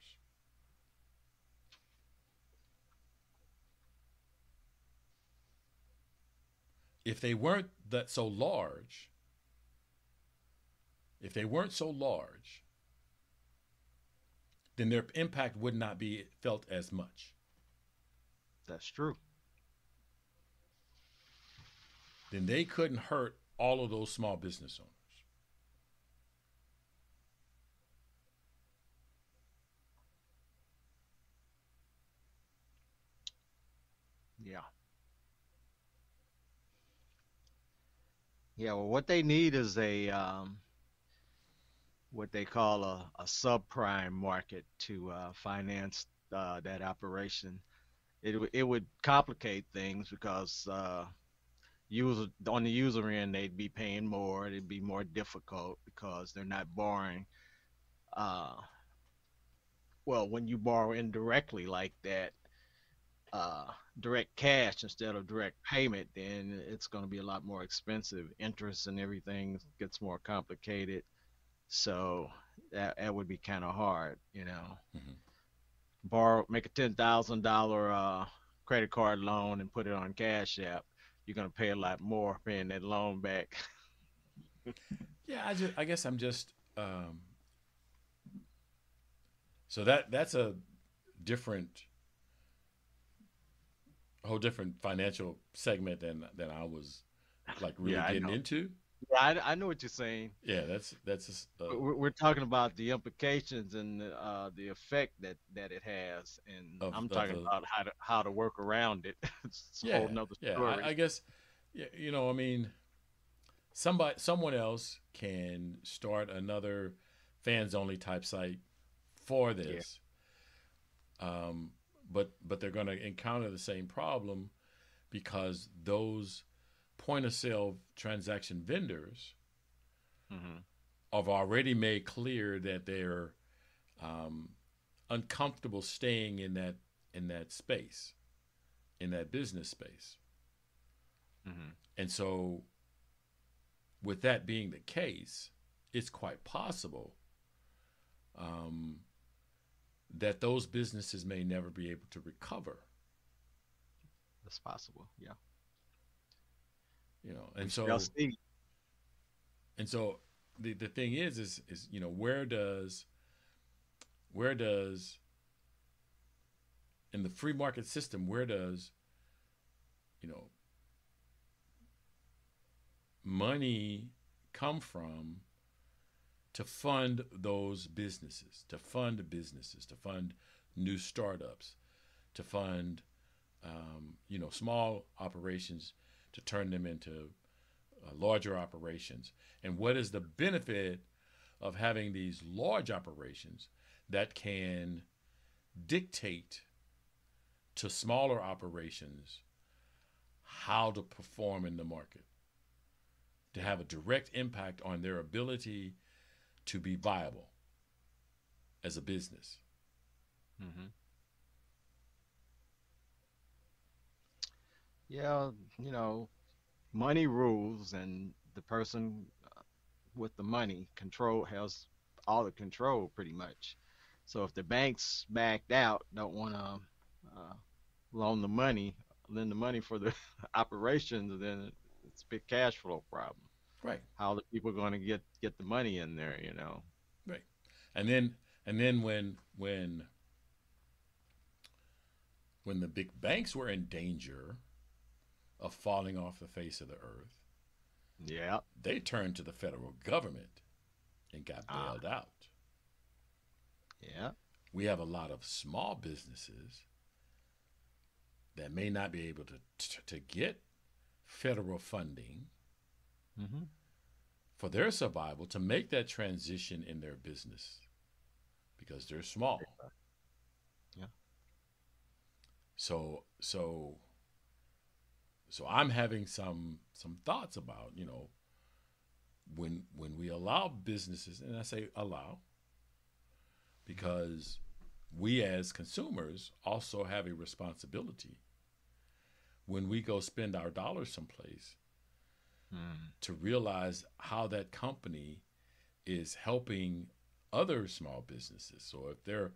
if they weren't that so large, if they weren't so large, then their impact would not be felt as much. That's true. Then they couldn't hurt all of those small business owners. Yeah. Yeah, well, what they need is a um, what they call a, a subprime market to uh, finance uh, that operation. It it would complicate things because uh, user on the user end they'd be paying more. It'd be more difficult because they're not borrowing. Uh, well, when you borrow indirectly like that, uh, direct cash instead of direct payment, then it's going to be a lot more expensive. Interest and everything gets more complicated. So that, that would be kind of hard, you know. Mhm. Borrow, make a ten thousand dollar uh, credit card loan and put it on Cash App. You're going to pay a lot more paying that loan back. Yeah, I just I guess I'm just um so that that's a different a whole different financial segment than than I was like really Yeah, getting into. Yeah, I, I know what you're saying. Yeah, that's that's just, uh, We're, we're talking about the implications and uh, the effect that, that it has, and Of- I'm talking the- about how to how to work around it. it's a yeah, whole nother yeah. I, I guess yeah, you know, I mean somebody someone else can start another fans only type site for this. Yeah. Um, but but they're going to encounter the same problem because those point of sale transaction vendors mm-hmm. have already made clear that they're um, uncomfortable staying in that in that space, in that business space. Mm-hmm. And so, with that being the case, it's quite possible um, that those businesses may never be able to recover. That's possible, yeah. You know, and so and so the the thing is is is you know where does where does in the free market system where does you know money come from to fund those businesses, to fund businesses, to fund new startups, to fund um, you know small operations, to turn them into uh, larger operations. And what is the benefit of having these large operations that can dictate to smaller operations how to perform in the market? To have a direct impact on their ability to be viable as a business. Mm-hmm. Yeah, you know, money rules, and the person uh, with the money control has all the control pretty much. So if the banks backed out, don't want to uh, loan the money, lend the money for the operations, then it's a big cash flow problem. Right. How the people going to get get the money in there, you know? Right. And then and then when when when the big banks were in danger of falling off the face of the earth, yeah, they turned to the federal government and got ah. bailed ah. out. Yeah. We have a lot of small businesses that may not be able to to, to get federal funding mm-hmm. for their survival to make that transition in their business because they're small. Yeah. So so so I'm having some some thoughts about you know when when we allow businesses and I say allow because we as consumers also have a responsibility when we go spend our dollars someplace mm. to realize how that company is helping other small businesses. So if they're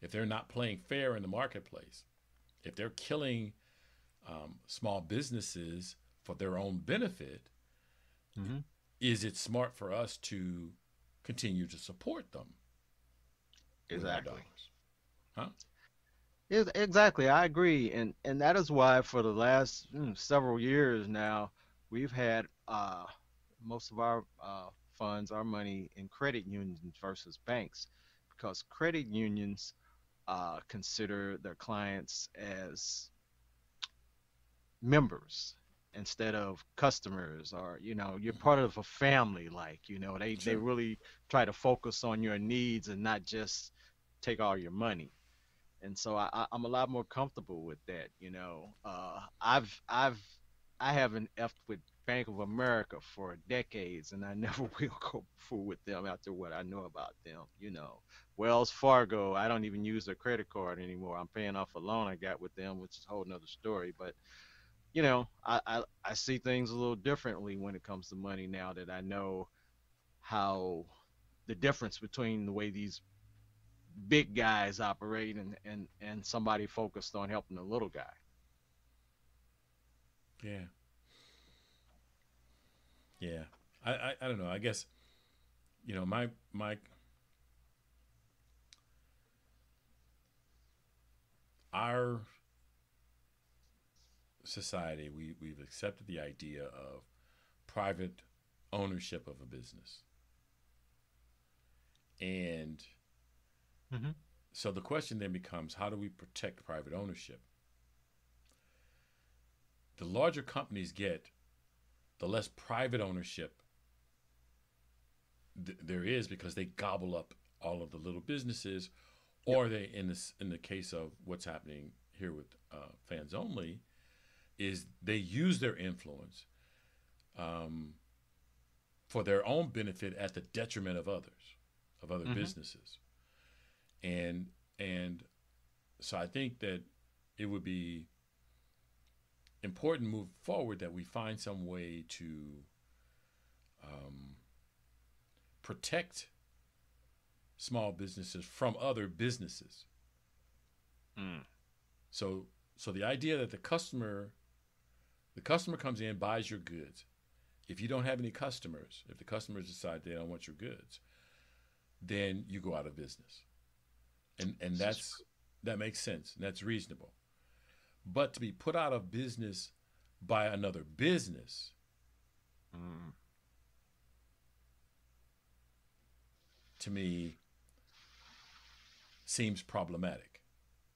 if they're not playing fair in the marketplace, if they're killing um, small businesses for their own benefit, mm-hmm. is it smart for us to continue to support them? Exactly. Huh? Exactly, I agree, and and that is why for the last mm, several years now, we've had uh, most of our uh, funds, our money in credit unions versus banks, because credit unions uh, consider their clients as members instead of customers or you know you're part of a family like you know they sure. they really try to focus on your needs and not just take all your money and so I, i'm a lot more comfortable with that you know uh, i've i've i haven't effed with bank of america for decades and i never will go fool with them after what i know about them you know wells fargo i don't even use their credit card anymore i'm paying off a loan i got with them which is a whole nother story but you know, I, I, I see things a little differently when it comes to money now that I know how the difference between the way these big guys operate and, and, and somebody focused on helping the little guy. Yeah. Yeah. I, I, I don't know. I guess, you know, my, my, our society, we, we've accepted the idea of private ownership of a business. And mm-hmm. so the question then becomes how do we protect private ownership? The larger companies get, the less private ownership th- there is because they gobble up all of the little businesses, or they in this in the case of what's happening here with uh, fans only, is they use their influence um, for their own benefit at the detriment of others, of other Mhm. businesses, and and so I think that it would be important move forward that we find some way to um, protect small businesses from other businesses. Mm. So so the idea that the customer the customer comes in buys your goods. If you don't have any customers, if the customers decide they don't want your goods, then you go out of business. And and that's that makes sense. And that's reasonable. But to be put out of business by another business, Mm. to me seems problematic.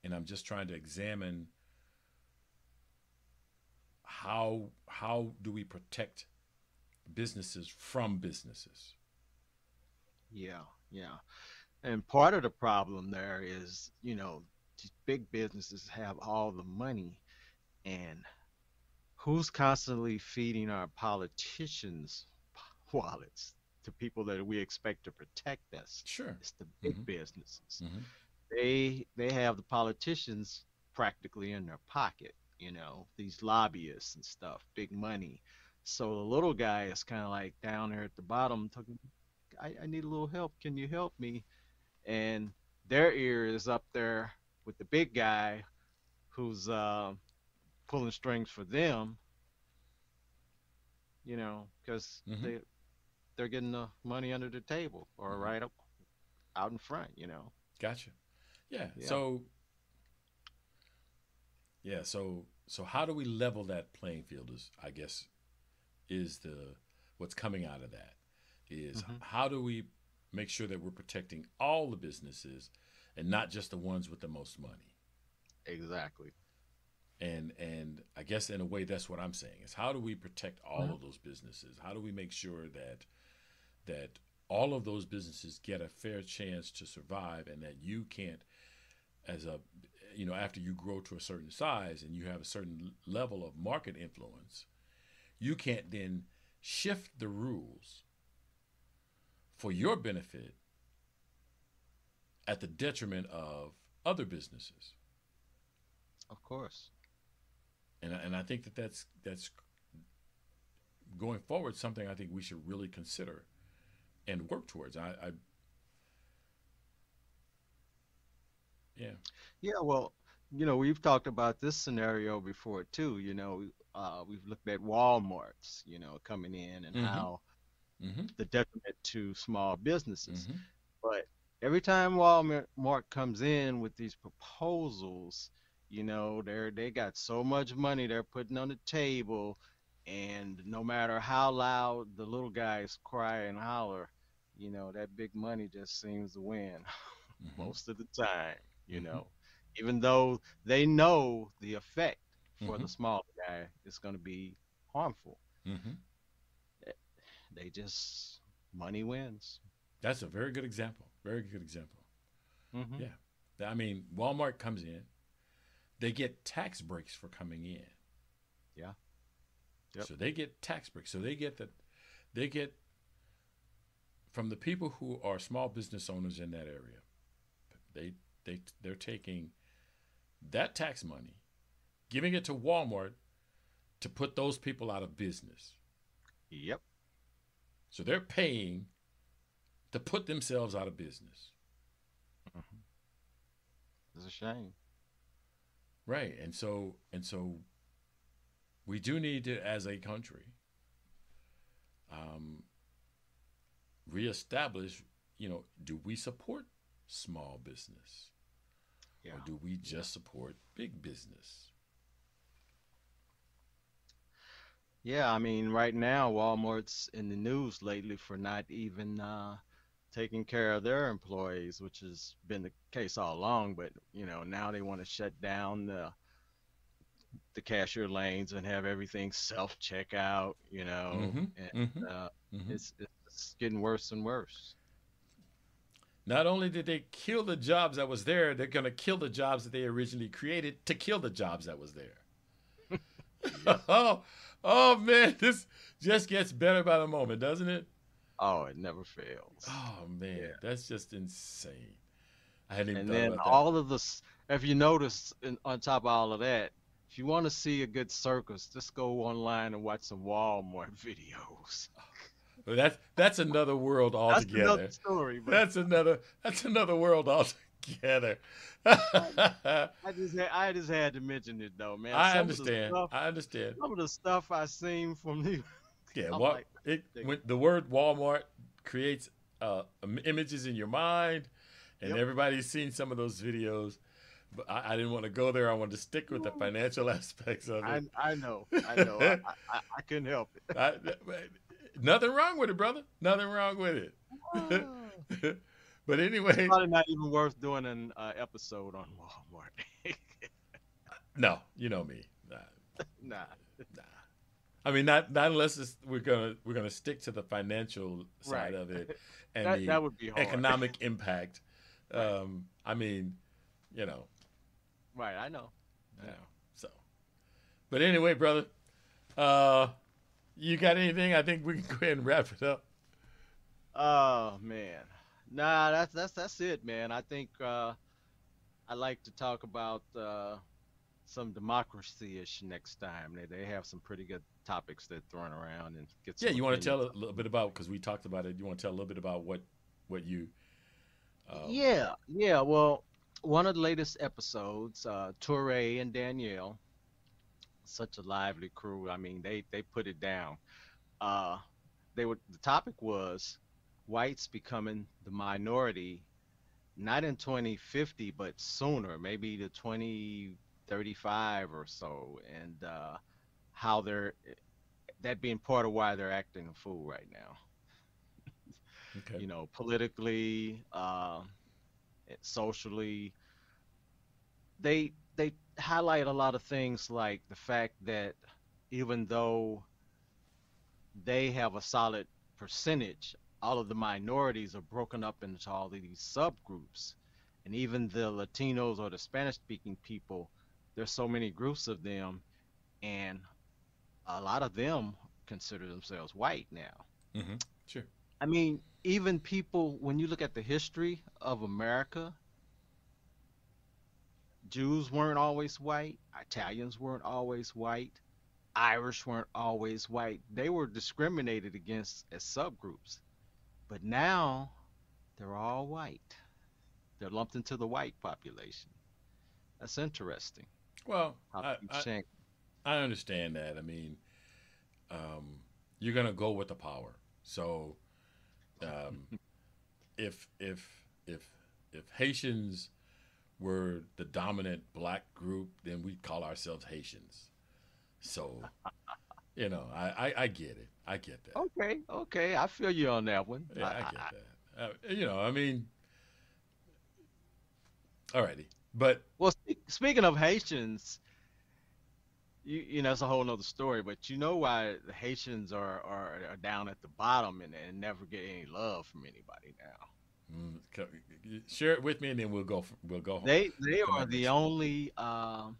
And I'm just trying to examine how how do we protect businesses from businesses? Yeah, yeah. And part of the problem there is, you know, these big businesses have all the money, and who's constantly feeding our politicians' wallets to people that we expect to protect us? Sure. It's the big Mhm. businesses. hmm They they have the politicians practically in their pocket, you know, these lobbyists and stuff, big money. So the little guy is kind of like down there at the bottom, talking, I, I need a little help. Can you help me? And their ear is up there with the big guy who's uh, pulling strings for them, you know, because Mhm. they, they're getting the money under the table or Mhm. right up out in front, you know. Gotcha. Yeah. Yeah. So yeah, so so how do we level that playing field is I guess is the what's coming out of that is Mhm. how do we make sure that we're protecting all the businesses and not just the ones with the most money? Exactly. and and I guess in a way that's what I'm saying is how do we protect all Mhm. of those businesses? How do we make sure that that all of those businesses get a fair chance to survive and that you can't as a you know after you grow to a certain size and you have a certain level of market influence, you can't then shift the rules for your benefit at the detriment of other businesses. Of course. and I- and I think that that's that's going forward something I think we should really consider and work towards. I, I yeah Yeah, well, you know, we've talked about this scenario before too. You know, uh, we've looked at Walmart's, you know, coming in and Mhm. how mm-hmm, the detriment to small businesses. mm-hmm, But every time Walmart comes in with these proposals, you know, they're they got so much money they're putting on the table, and no matter how loud the little guys cry and holler, you know, that big money just seems to win mm-hmm. most of the time, you Mhm. know, even though they know the effect for the Mhm. small guy is going to be harmful. Mm-hmm. They just money wins. That's a very good example. Very good example. Mm-hmm. Yeah. I mean, Walmart comes in, they get tax breaks for coming in. Yeah. Yep. So they get tax breaks. So they get the, they get from the people who are small business owners in that area. They they they're taking that tax money, giving it to Walmart to put those people out of business. Yep. So they're paying to put themselves out of business. It's a shame. Right. And so and so we do need to as a country um reestablish, you know, do we support small business Yeah. or do we just support big business? Yeah, I mean, right now Walmart's in the news lately for not even uh, taking care of their employees, which has been the case all along. But you know, now they want to shut down the the cashier lanes and have everything self checkout. You know, Mhm, and mhm, uh, mhm. it's it's it's getting worse and worse. Not only did they kill the jobs that was there, they're going to kill the jobs that they originally created to kill the jobs that was there. oh, oh man, this just gets better by the moment, doesn't it? Oh, it never fails. Oh man, yeah. that's just insane. I hadn't even and thought then about that. all of this, if you notice, in, on top of all of that, if you want to see a good circus, just go online and watch some Walmart videos. Well, that's that's another world altogether. That's another story. But That's another that's another world altogether. I just had, I just had to mention it though, man. I Some understand. stuff- I understand. some of the stuff I seen from the Yeah, I'm what like, it when the word Walmart creates uh, images in your mind, and Yep. everybody's seen some of those videos. But I, I didn't want to go there. I wanted to stick with the financial aspects of it. I know I know I, I, I couldn't help it. I, nothing wrong with it, brother. Nothing wrong with it. but anyway, Probably not even worth doing an uh, episode on Walmart. no, you know me. Nah, nah. nah. I mean, not not unless it's, we're gonna we're gonna stick to the financial side Right. of it and That, the that would be hard. economic impact. Right. Um, I mean, you know, Right, I know. know, so. But anyway, brother, uh, you got anything? I think we can go ahead and wrap it up. Oh man, nah, that's that's that's it, man. I think uh, I like to talk about uh, some democracy-ish next time. They they have some pretty good topics they're around and get. Yeah, you want to tell a little bit about because we talked about it. You want to tell a little bit about what what you. Um, Yeah, yeah. Well, one of the latest episodes, uh, Toure and Danielle, such a lively crew. I mean, they they put it down. Uh, they were the topic was whites becoming the minority, not in 2050, but sooner, maybe the 2035 or so, and uh, how they're that being part of why they're acting a fool right now Okay. you know, politically, uh, socially. They they highlight a lot of things like the fact that even though they have a solid percentage, all of the minorities are broken up into all of these subgroups, and even the Latinos or the Spanish-speaking people, there's so many groups of them, and a lot of them consider themselves white now. hmm Sure. I mean, even people, when you look at the history of America, Jews weren't always white, Italians weren't always white, Irish weren't always white. They were discriminated against as subgroups. But now they're all white. They're lumped into the white population. That's interesting. Well, How I, things I, change. I understand that. I mean, um, you're gonna go with the power. So, um, if if if if Haitians were the dominant black group, then we'd call ourselves Haitians. So, you know, I, I, I get it. I get that. Okay, okay, I feel you on that one. Yeah, I get that. Uh, you know, I mean, alrighty, but Well, spe- speaking of Haitians, you you know it's a whole nother story. But you know why the Haitians are are, are down at the bottom and, and never get any love from anybody now. mm, share it with me, and then we'll go. We'll go. home. They they Come are the only um,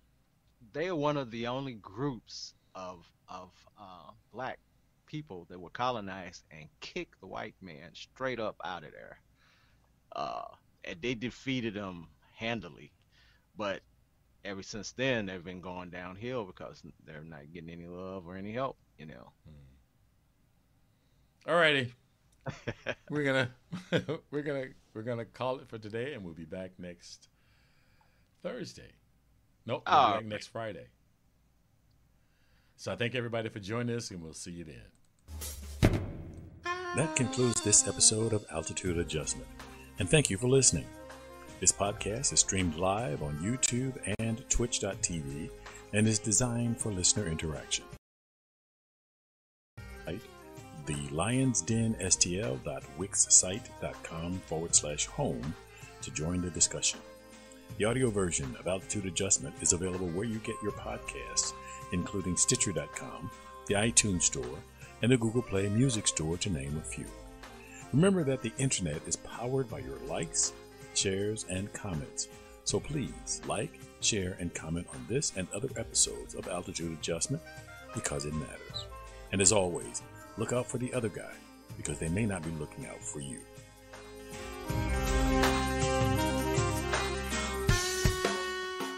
they are one of the only groups of of uh, black people that were colonized and kicked the white man straight up out of there. Uh, and they defeated them handily, but ever since then they've been going downhill because they're not getting any love or any help. You know. Hmm. Alrighty, we're gonna we're gonna we're gonna call it for today, and we'll be back next Thursday. Nope, we'll be All back next Friday. So I thank everybody for joining us, and we'll see you then. That concludes this episode of Altitude Adjustment, and thank you for listening. This podcast is streamed live on YouTube and Twitch.tv and is designed for listener interaction. The Site, The lionsdenstl.wixsite.com forward slash home to join the discussion. The audio version of Altitude Adjustment is available where you get your podcasts, including Stitcher.com, the iTunes Store, and the Google Play Music Store, to name a few. Remember that the internet is powered by your likes, shares, and comments. So please like, share, and comment on this and other episodes of Altitude Adjustment because it matters. And as always, look out for the other guy because they may not be looking out for you.